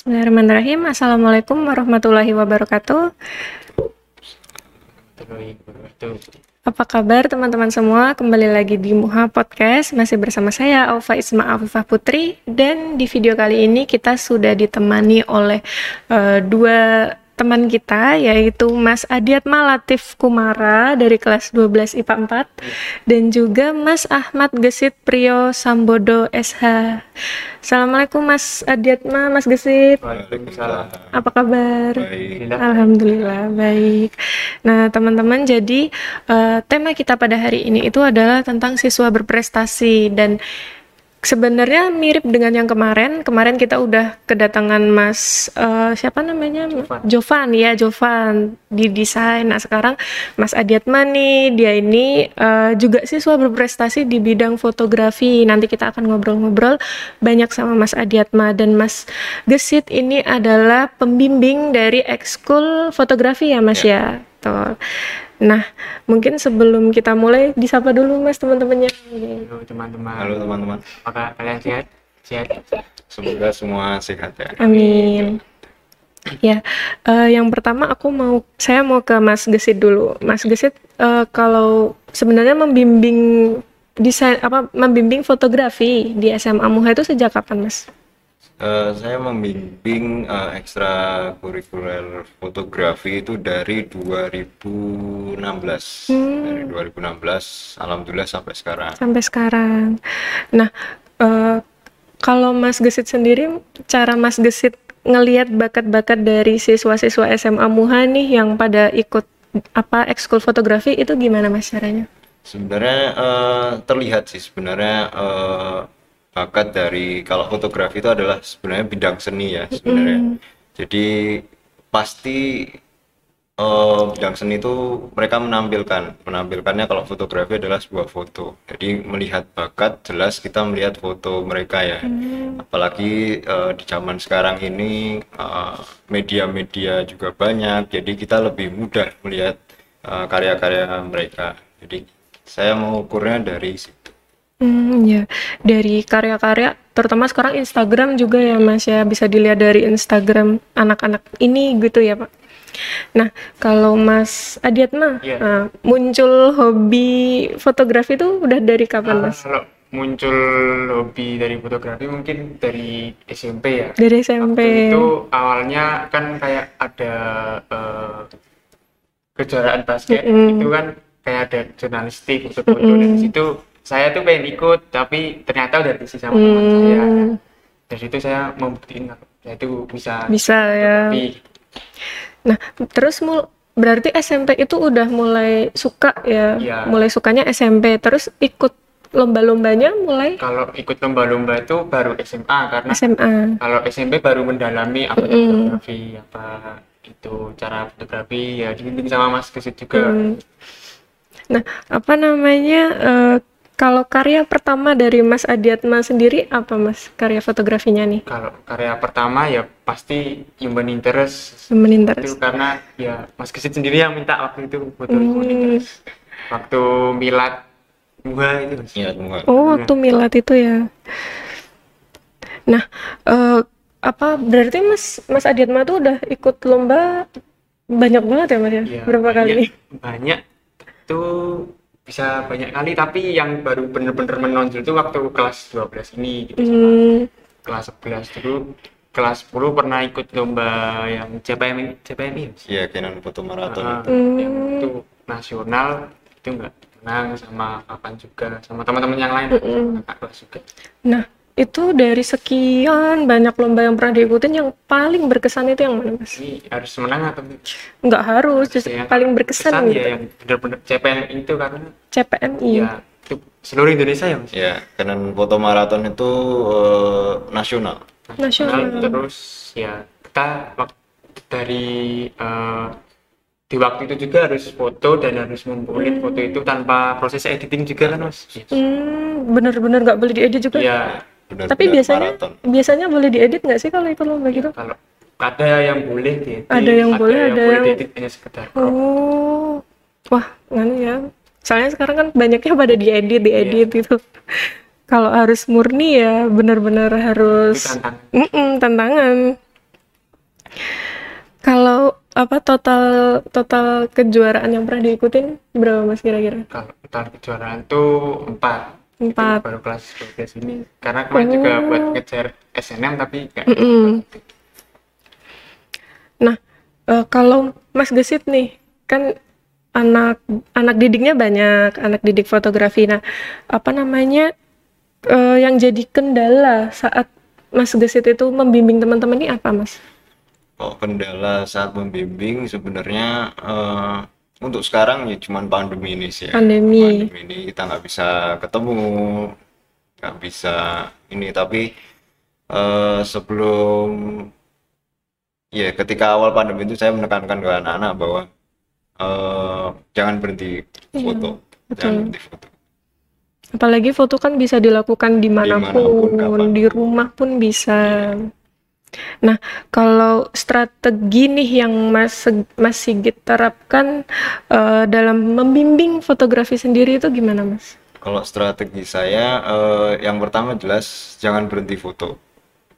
Bismillahirrahmanirrahim. Assalamualaikum warahmatullahi wabarakatuh. Apa kabar teman-teman semua? Kembali lagi di Muha Podcast. Masih bersama saya Alfa Isma Afifah Putri dan di video kali ini kita sudah ditemani oleh uh, dua teman kita yaitu Mas Adiat Malatif Kumara dari kelas 12 IPA 4 dan juga Mas Ahmad Gesit Priyo Sambodo SH. Assalamualaikum Mas Adiatma, Mas Gesit. Waalaikumsalam. Apa kabar? Baik. Alhamdulillah baik. Nah teman-teman jadi uh, tema kita pada hari ini itu adalah tentang siswa berprestasi dan sebenarnya mirip dengan yang kemarin. Kemarin kita udah kedatangan Mas uh, siapa namanya? Jovan. Jovan ya, Jovan di desain. Nah, sekarang Mas Adiatma nih, dia ini uh, juga siswa berprestasi di bidang fotografi. Nanti kita akan ngobrol-ngobrol banyak sama Mas Adiatma dan Mas Gesit ini adalah pembimbing dari ekskul fotografi ya, Mas ya. Tuh. Nah, mungkin sebelum kita mulai disapa dulu Mas teman-temannya. Halo teman-teman. Halo teman-teman, Apakah kalian sehat? Sehat. semoga semua sehat ya. Amin. Ya, eh, yang pertama aku mau saya mau ke Mas Gesit dulu. Mas Gesit, eh, kalau sebenarnya membimbing desain apa membimbing fotografi di SMA Muha itu sejak kapan, Mas? Eh, saya membimbing eh, ekstrakurikuler fotografi itu dari 2016. Dari 2016, alhamdulillah sampai sekarang. Sampai sekarang. Nah, eh, kalau Mas Gesit sendiri, cara Mas Gesit ngelihat bakat-bakat dari siswa-siswa SMA Muha nih yang pada ikut apa ekskul fotografi itu gimana Mas caranya? Sebenarnya eh, terlihat sih sebenarnya eh, bakat dari kalau fotografi itu adalah sebenarnya bidang seni ya sebenarnya. Jadi pasti eh, bidang seni itu mereka menampilkan menampilkannya kalau fotografi adalah sebuah foto. Jadi melihat bakat jelas kita melihat foto mereka ya. Apalagi eh, di zaman sekarang ini eh, media-media juga banyak. Jadi kita lebih mudah melihat karya-karya mereka. Jadi saya mengukurnya dari situ. Hmm, ya. Dari karya-karya, terutama sekarang Instagram juga ya Mas ya, bisa dilihat dari Instagram anak-anak ini gitu ya Pak. Nah, kalau Mas Adiatma, Iya. nah, muncul hobi fotografi itu udah dari kapan Ah, Mas? Kalau muncul hobi dari fotografi mungkin dari SMP ya. Dari SMP. Waktu itu awalnya kan kayak ada eh, kejuaraan basket Mm-mm. itu kan kayak ada jurnalistik foto-foto dari situ saya tuh pengen ikut tapi ternyata udah diisi sama teman saya. Hmm, Dari situ saya membuktikan saya itu bisa bisa ya. fotografi. Nah, terus mul berarti SMP itu udah mulai suka ya, Iya. mulai sukanya SMP. Terus ikut lomba-lombanya mulai Kalau ikut lomba-lomba itu baru SMA karena SMA. kalau SMP baru mendalami apa itu Mm-mm. fotografi apa itu cara fotografi ya dibimbing sama Mas Kesit juga Hmm. Nah, apa namanya? eh, kalau karya pertama dari Mas Adiatma sendiri apa Mas karya fotografinya nih? kalau karya pertama ya pasti human interest Human itu interest. karena ya Mas Kesit sendiri yang minta waktu itu foto Hmm. human interest waktu milad gua itu semua. Oh, waktu milad itu ya. Nah, eh, apa berarti Mas Mas Adiatma tuh udah ikut lomba banyak banget ya Mas ya? Iya, Berapa banyak, kali? banyak itu bisa banyak kali tapi yang baru bener-bener menonjol itu waktu kelas 12 ini gitu. Hmm, kelas 11 dulu kelas 10 pernah ikut lomba yang CPMI CPMI Mas? Iya, Canon foto maraton Ah, itu. yang itu nasional itu enggak menang sama kapan juga sama teman-teman yang lain. Kakak kelas juga. Nah, itu dari sekian banyak lomba yang pernah diikutin yang paling berkesan itu yang mana Mas? ini harus menang atau Nggak harus, just yang paling berkesan ya gitu. yang bener-bener CPMI itu karena CPMI. ya itu seluruh Indonesia ya mas Ya, Canon foto maraton itu eh, nasional. Nasional. terus ya kita dari eh, di waktu itu juga harus foto dan harus membuat foto itu tanpa proses editing juga kan mas Hmm, bener-bener nggak boleh diedit juga. ya Benar-benar Tapi biasanya maraton. biasanya boleh diedit nggak sih kalau ikut lomba gitu? kalau ada yang boleh diedit Ada yang boleh, ada yang- diedit hanya sekedar crop. Oh, wah, nganu ya. Soalnya sekarang kan banyaknya pada diedit, diedit Iya. gitu. Kalau harus murni ya bener-bener harus Itu tantangan. Tantangan. Kalau apa total total kejuaraan yang pernah diikutin berapa mas kira-kira? Kalau total kejuaraan tuh empat. Empat. Baru kelas 12 ini. Karena kemarin juga Oh. buat ngejar SNM tapi nggak Mm-mm. Nah, eh, kalau Mas Gesit nih, kan anak anak didiknya banyak, anak didik fotografi. Nah, apa namanya eh, yang jadi kendala saat Mas Gesit itu membimbing teman-teman ini apa, Mas? Kok kendala saat membimbing sebenarnya eh, untuk sekarang ya cuman pandemi ini sih ya. Pandemi. Pandemi ini kita nggak bisa ketemu, nggak bisa ini. Tapi eh, sebelum ya ketika awal pandemi itu saya menekankan ke anak-anak bahwa eh, jangan berhenti Iya, foto, betul. jangan berhenti foto. Apalagi foto kan bisa dilakukan di mana pun, Di mana pun, di rumah pun bisa. Nah, kalau strategi nih yang Mas Mas Sigit terapkan eh, dalam membimbing fotografi sendiri itu gimana, Mas? Kalau strategi saya, eh, yang pertama jelas jangan berhenti foto.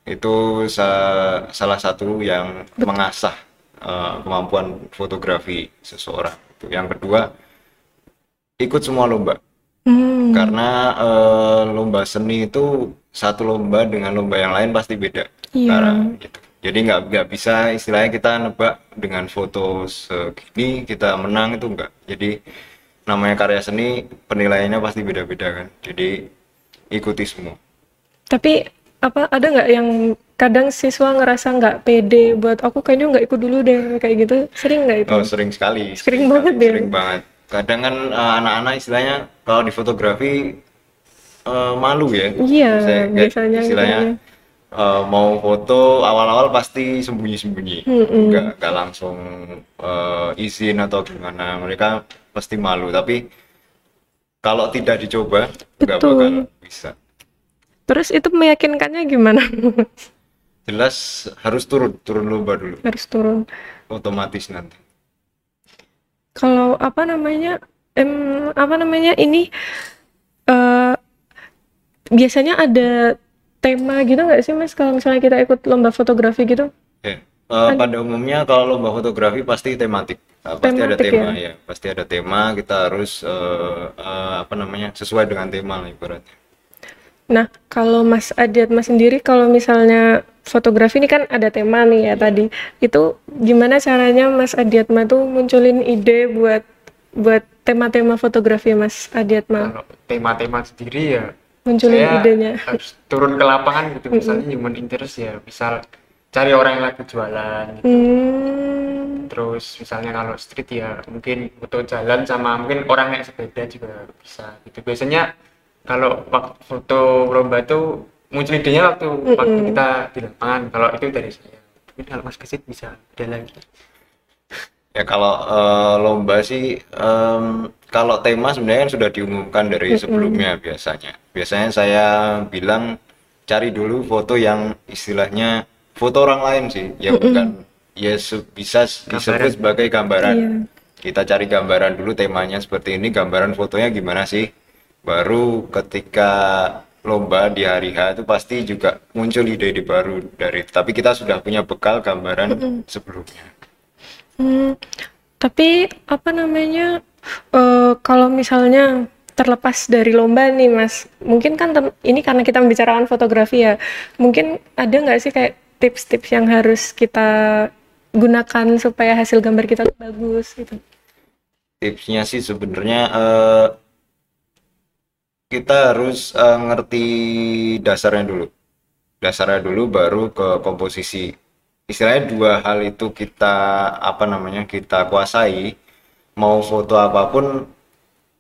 Itu sa- salah satu yang mengasah eh, kemampuan fotografi seseorang. Itu. Yang kedua, ikut semua lomba. Hmm, Karena eh, lomba seni itu satu lomba dengan lomba yang lain pasti beda. Iya. Karena gitu. Jadi nggak nggak bisa istilahnya kita nebak dengan foto segini kita menang itu enggak. Jadi namanya karya seni penilaiannya pasti beda-beda kan. Jadi ikuti semua. tapi apa ada nggak yang kadang siswa ngerasa nggak pede buat aku kayaknya nggak ikut dulu deh kayak gitu sering nggak itu? Oh sering sekali. Sering banget sekali, ya? Sering banget. Kadang kan eh, anak-anak istilahnya kalau di fotografi eh, malu ya. Iya, Saya- kayak biasanya gitu istilahnya ya. Eh, mau foto awal-awal pasti sembunyi-sembunyi. Nggak nggak langsung eh, izin atau gimana. Mereka pasti malu. Tapi kalau tidak dicoba nggak bakal bisa. Terus itu meyakinkannya gimana? Jelas harus turun, turun lomba dulu. Harus turun. Otomatis nanti. Kalau apa namanya, em, apa namanya ini eh biasanya ada tema gitu nggak sih Mas kalau misalnya kita ikut lomba fotografi gitu? Ya, eh, pada umumnya kalau lomba fotografi pasti tematik, Eh, pasti ada Tematik tema ya? ya, pasti ada tema. Kita harus eh, eh, apa namanya sesuai dengan tema lah ibaratnya. Nah, kalau Mas Adiatma sendiri, kalau misalnya fotografi ini kan ada tema nih ya tadi, itu gimana caranya Mas Adiatma tuh munculin ide buat buat tema-tema fotografi Mas Adiatma? kalau tema-tema sendiri ya Munculin saya idenya. harus turun ke lapangan gitu misalnya human interest ya misal cari orang yang lagi jualan gitu. Hmm, terus misalnya kalau street ya mungkin foto jalan sama mungkin orang naik sepeda juga bisa gitu. Biasanya kalau waktu foto lomba itu muncul idenya waktu waktu kita di lapangan. Kalau itu dari saya. Mungkin kalau mas kesit bisa ada lagi Ya kalau eh, lomba sih em, kalau tema sebenarnya kan sudah diumumkan dari sebelumnya biasanya. Biasanya saya bilang cari dulu foto yang istilahnya foto orang lain sih, ya bukan ya bisa disebut sebagai gambaran. Iya. Kita cari gambaran dulu temanya seperti ini, gambaran fotonya gimana sih? Baru ketika lomba di hari H itu pasti juga muncul ide-ide baru dari tapi kita sudah punya bekal gambaran sebelumnya. Hmm. Tapi apa namanya? eh, kalau misalnya terlepas dari lomba nih Mas, mungkin kan ini karena kita membicarakan fotografi ya, mungkin ada nggak sih kayak tips-tips yang harus kita gunakan supaya hasil gambar kita bagus gitu? tipsnya sih sebenarnya eh, kita harus eh, ngerti dasarnya dulu dasarnya dulu baru ke komposisi istilahnya dua hal itu kita apa namanya kita kuasai mau foto apa pun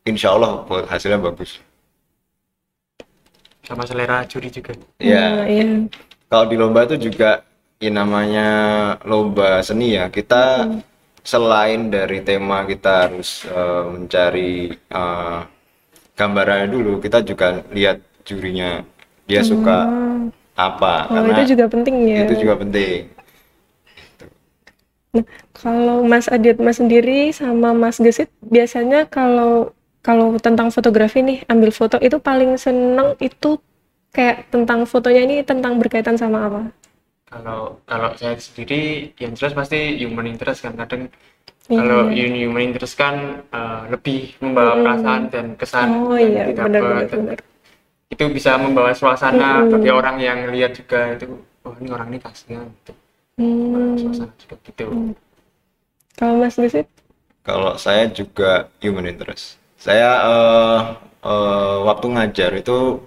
insya Allah hasilnya bagus. Sama selera juri juga. Ya iya. kalau di lomba itu juga ya namanya lomba seni ya. Kita selain dari tema kita harus eh, mencari eh, gambarannya dulu kita juga lihat jurinya dia suka apa. Oh, karena itu juga penting ya. itu juga penting Nah, kalau Mas Adiatma sendiri sama Mas Gesit biasanya kalau kalau tentang fotografi nih, ambil foto itu paling seneng itu kayak tentang fotonya ini tentang berkaitan sama apa? kalau kalau saya sendiri yang jelas pasti human interest kan kadang Iya. kalau human interest kan eh, lebih membawa perasaan dan kesan Oh yang iya, didapat. benar-benar. Dan benar. itu bisa membawa suasana bagi orang yang lihat juga itu oh ini orang ini kasihan gitu Hmm. suasana juga gitu Kalau Mas Gesit? Kalau saya juga human interest. Saya eh, eh, waktu ngajar itu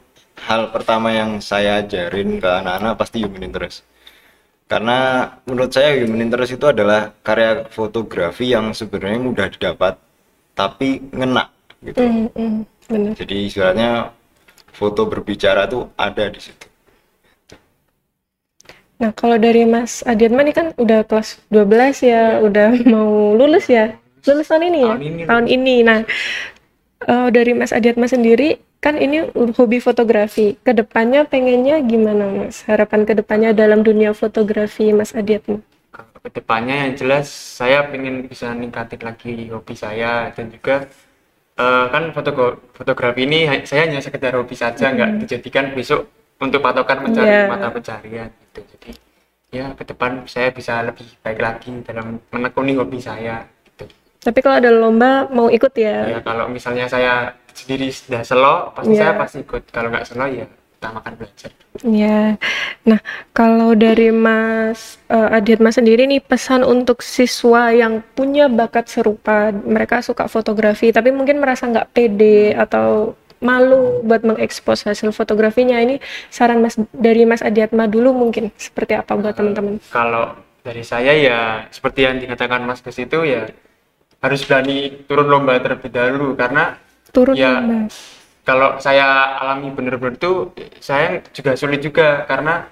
hal pertama yang saya ajarin ke anak-anak pasti human interest. Karena menurut saya human interest itu adalah karya fotografi yang sebenarnya mudah didapat tapi ngena gitu. Hmm, hmm, benar. Jadi istilahnya foto berbicara tuh ada di situ. Nah, kalau dari Mas Adiatma ini kan udah kelas 12 ya, udah mau lulus ya? Lulus tahun ini ya? Tahun ini. Tahun ini. Nah, eh, dari Mas Adiatma sendiri, kan ini hobi fotografi. Ke depannya pengennya gimana, Mas? Harapan ke depannya dalam dunia fotografi Mas Adiatma? Ke depannya yang jelas saya ingin bisa ningkatin lagi hobi saya dan juga eh, kan foto fotografi ini saya hanya sekedar hobi saja nggak dijadikan besok untuk patokan mencari Iya. mata pencarian gitu jadi ya ke depan saya bisa lebih baik lagi dalam menekuni hobi saya gitu Tapi kalau ada lomba mau ikut ya? ya kalau misalnya saya sendiri sudah selo pasti Iya. saya pasti ikut kalau nggak selo ya utamakan belajar Ya. Nah, kalau dari Mas eh, Adiatma sendiri nih pesan untuk siswa yang punya bakat serupa, mereka suka fotografi tapi mungkin merasa nggak pede atau malu buat mengekspos hasil fotografinya. Ini saran Mas dari Mas Adiatma dulu mungkin seperti apa buat teman-teman? kalau dari saya ya seperti yang dikatakan Mas Gus itu ya harus berani turun lomba terlebih dahulu karena Turun Ya. lomba. kalau saya alami bener-bener itu saya juga sulit juga karena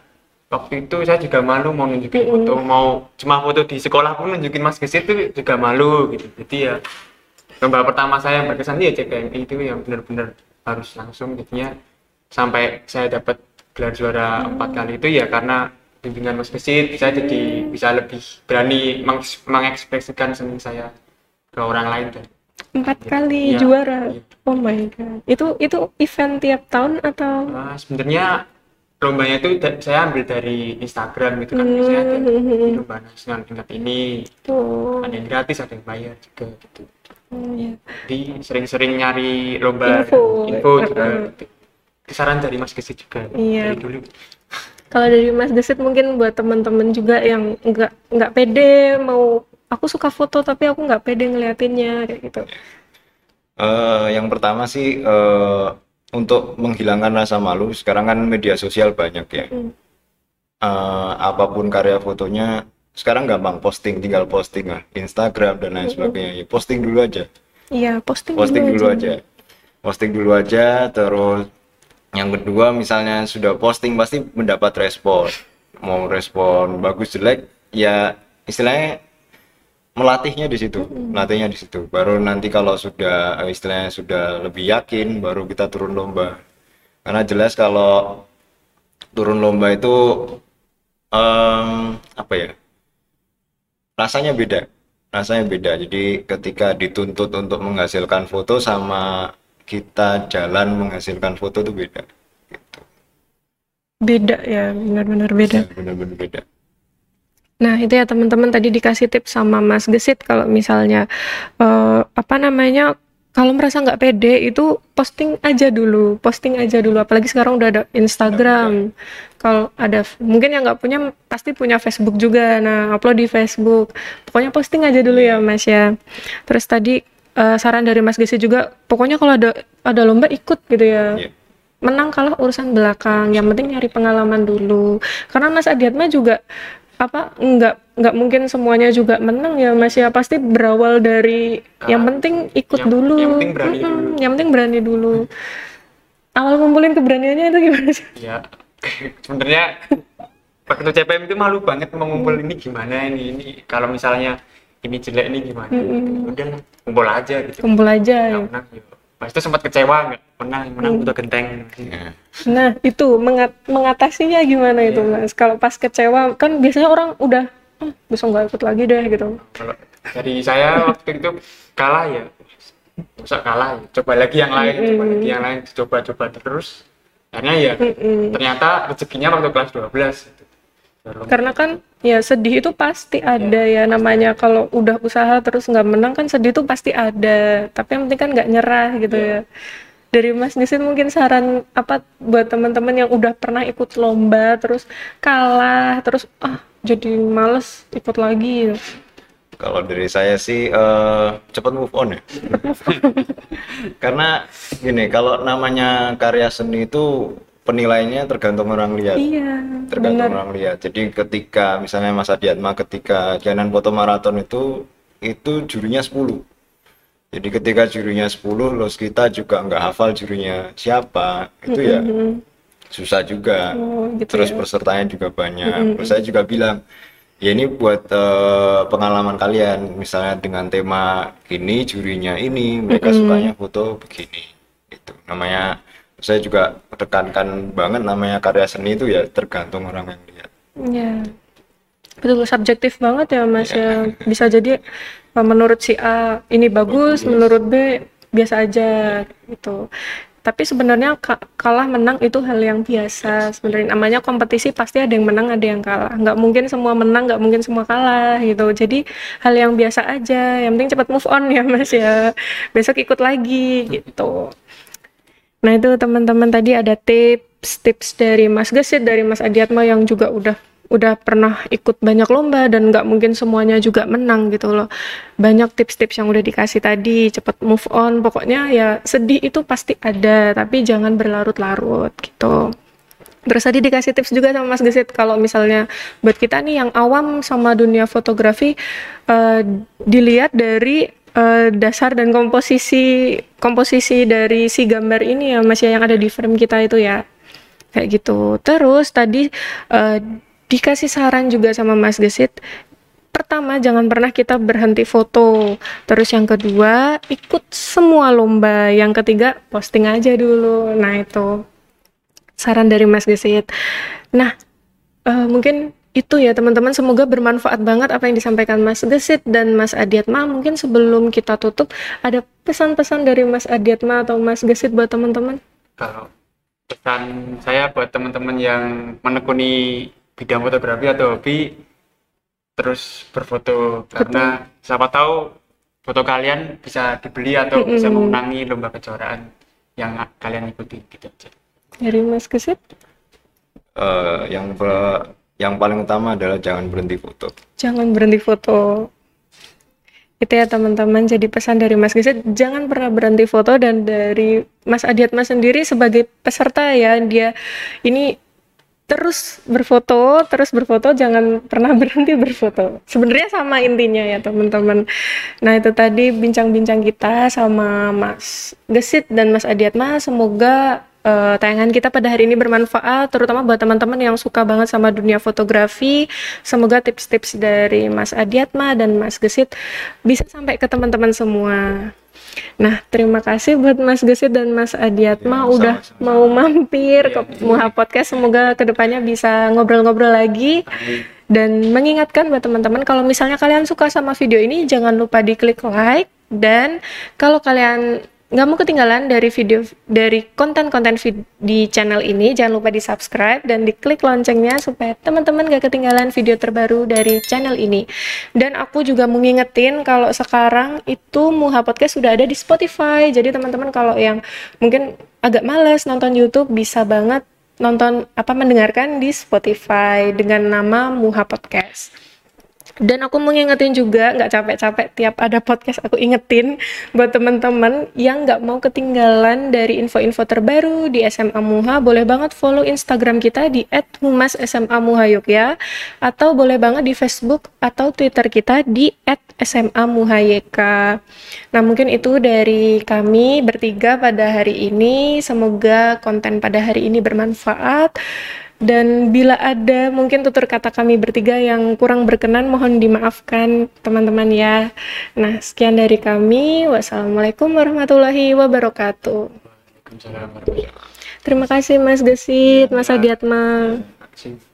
waktu itu saya juga malu mau nunjukin foto mau cuma foto di sekolah pun nunjukin Mas Gus itu juga malu gitu jadi ya lomba pertama saya yang berkesan ya CKMI itu yang bener-bener harus langsung jadinya sampai saya dapat gelar juara empat kali itu ya karena bimbingan Mas Gesit saya jadi bisa lebih berani meng- mengekspresikan seni saya ke orang lain dan Empat kali Iya. juara. Iya. Oh my God. Itu itu event tiap tahun atau? Nah, sebenarnya lombanya itu saya ambil dari Instagram gitu kan biasanya ada Hmm. lomba nasional tingkat ini Oh, ada yang gratis ada yang bayar juga gitu oh, iya. jadi sering-sering nyari lomba Info. info juga gitu. Kisaran dari Mas Gesit juga Iya. dari dulu Kalau dari Mas Gesit mungkin buat teman-teman juga yang nggak nggak pede mau aku suka foto tapi aku nggak pede ngeliatinnya kayak gitu. Eh, yang pertama sih eh, untuk menghilangkan rasa malu, sekarang kan media sosial banyak ya. Hmm. Eh, apa pun karya fotonya, sekarang gampang posting, tinggal posting lah, Instagram dan lain sebagainya. Ya, posting dulu aja, Iya posting, posting dulu aja. aja, posting dulu aja. Terus yang kedua, misalnya sudah posting pasti mendapat respon. Mau respon bagus jelek, ya istilahnya melatihnya di situ, melatihnya di situ. Baru nanti kalau sudah istilahnya sudah lebih yakin, baru kita turun lomba. Karena jelas kalau turun lomba itu em, apa ya? Rasanya beda, rasanya beda. Jadi ketika dituntut untuk menghasilkan foto sama kita jalan menghasilkan foto itu beda. Beda ya benar-benar beda. Ya, benar-benar beda. Nah itu ya teman-teman tadi dikasih tips sama Mas Gesit kalau misalnya eh, apa namanya kalau merasa nggak pede itu posting aja dulu, posting aja dulu. Apalagi sekarang udah ada Instagram. Kalau ada mungkin yang nggak punya pasti punya Facebook juga. Nah upload di Facebook. Pokoknya posting aja dulu ya Mas ya. Terus tadi eh, saran dari Mas Gesit juga, pokoknya kalau ada ada lomba ikut gitu ya Iya. menang kalah urusan belakang yang penting nyari pengalaman dulu karena Mas Adiatma juga apa nggak nggak mungkin semuanya juga menang ya Mas ya pasti berawal dari yang Ah, penting ikut yang- dulu yang penting berani Mm-mm, dulu. yang penting berani dulu awal ngumpulin keberaniannya itu gimana sih ya sebenarnya waktu CPM itu malu banget mau ngumpul ini gimana ini ini kalau misalnya ini jelek ini gimana gitu. udah ngumpul aja gitu kumpul aja ya. menang ya. Pas itu sempat kecewa nggak menang menang udah genteng Ya. nah itu mengat- mengatasinya gimana itu Iya. Mas kalau pas kecewa kan biasanya orang udah "Ah, besok nggak ikut lagi deh gitu kalau dari saya waktu itu kalah ya masa kalah ya. coba lagi yang lain coba lagi yang lain coba-coba terus akhirnya ya Mm-mm. ternyata rezekinya waktu kelas 12 gitu. Karena kan ya sedih itu pasti ada ya namanya kalau udah usaha terus nggak menang kan sedih itu pasti ada tapi yang penting kan nggak nyerah gitu ya. Dari Mas Nisin mungkin saran apa buat teman-teman yang udah pernah ikut lomba terus kalah terus ah jadi males ikut lagi. Kalau dari saya sih eh, cepat move on ya. Karena gini, kalau namanya karya seni itu penilaiannya tergantung orang lihat. iya Tergantung bener orang lihat. Jadi ketika misalnya Mas Adiatma ketika jalan foto maraton itu itu jurinya 10. Jadi ketika jurinya 10, los kita juga nggak hafal jurinya siapa. Itu ya susah juga. Oh, gitu Terus ya. pesertanya juga banyak. Terus saya juga bilang, ya ini buat eh, pengalaman kalian. Misalnya dengan tema gini, jurinya ini, mereka sukanya foto begini. Itu namanya. Saya juga tekankan banget namanya karya seni itu ya tergantung orang yang lihat. Ya, betul subjektif banget ya Mas ya. Bisa jadi uh, menurut si A ini bagus, menurut B biasa aja gitu. Tapi sebenarnya ka- kalah menang itu hal yang biasa. Sebenarnya namanya kompetisi pasti ada yang menang, ada yang kalah. Nggak mungkin semua menang, nggak mungkin semua kalah gitu. Jadi hal yang biasa aja. Yang penting cepat move on ya Mas ya. Besok ikut lagi gitu. Nah itu teman-teman tadi ada tips-tips dari Mas Gesit, dari Mas Adiatma yang juga udah udah pernah ikut banyak lomba dan nggak mungkin semuanya juga menang gitu loh. Banyak tips-tips yang udah dikasih tadi, cepet move on. Pokoknya ya sedih itu pasti ada, tapi jangan berlarut-larut gitu. Terus tadi dikasih tips juga sama Mas Gesit kalau misalnya buat kita nih yang awam sama dunia fotografi eh, dilihat dari eh, dasar dan komposisi komposisi dari si gambar ini ya Mas ya yang ada di frame kita itu ya. Kayak gitu. Terus tadi eh, dikasih saran juga sama Mas Gesit. Pertama jangan pernah kita berhenti foto. Terus yang kedua ikut semua lomba. Yang ketiga posting aja dulu. Nah itu saran dari Mas Gesit. Nah, eh, mungkin itu ya teman-teman semoga bermanfaat banget apa yang disampaikan Mas Gesit dan Mas Adiatma. Mungkin sebelum kita tutup ada pesan-pesan dari Mas Adiatma atau Mas Gesit buat teman-teman. kalau pesan saya buat teman-teman yang menekuni bidang fotografi atau hobi terus berfoto karena siapa tahu foto kalian bisa dibeli atau bisa memenangi lomba kejuaraan yang kalian ikuti gitu aja. Dari Mas Gesit, Eh, yang yang paling utama adalah jangan berhenti foto. jangan berhenti foto. Itu ya teman-teman, jadi pesan dari Mas Gesit, jangan pernah berhenti foto dan dari Mas Adiatma sendiri sebagai peserta ya, dia ini terus berfoto, terus berfoto, jangan pernah berhenti berfoto. Sebenarnya sama intinya ya teman-teman. Nah itu tadi bincang-bincang kita sama Mas Gesit dan Mas Adiatma. Semoga eh, tayangan kita pada hari ini bermanfaat, terutama buat teman-teman yang suka banget sama dunia fotografi. Semoga tips-tips dari Mas Adiatma dan Mas Gesit bisa sampai ke teman-teman semua. Nah, terima kasih buat Mas Gesit dan Mas Adiatma Ya, udah sama-sama. mau mampir ke Muha Podcast. Semoga ke depannya bisa ngobrol-ngobrol lagi. Dan mengingatkan buat teman-teman kalau misalnya kalian suka sama video ini jangan lupa diklik like dan kalau kalian nggak mau ketinggalan dari video dari konten-konten di channel ini. Jangan lupa di subscribe dan diklik loncengnya supaya teman-teman gak ketinggalan video terbaru dari channel ini. Dan aku juga mau ngingetin kalau sekarang itu Muha Podcast sudah ada di Spotify. Jadi teman-teman kalau yang mungkin agak males nonton YouTube bisa banget nonton apa mendengarkan di Spotify dengan nama Muha Podcast. Dan aku mau ngingetin juga, nggak capek-capek tiap ada podcast aku ingetin buat teman-teman yang nggak mau ketinggalan dari info-info terbaru di SMA Muha, boleh banget follow Instagram kita di @humas_SMA_muha_yogya ya, atau boleh banget di Facebook atau Twitter kita di @SMA_muha_yk. Nah, mungkin itu dari kami bertiga pada hari ini. Semoga konten pada hari ini bermanfaat. Dan bila ada mungkin tutur kata kami bertiga yang kurang berkenan, mohon dimaafkan teman-teman ya. Nah, sekian dari kami. Wassalamualaikum warahmatullahi wabarakatuh. Terima kasih Mas Gesit, Mas Adiatma. Terima kasih.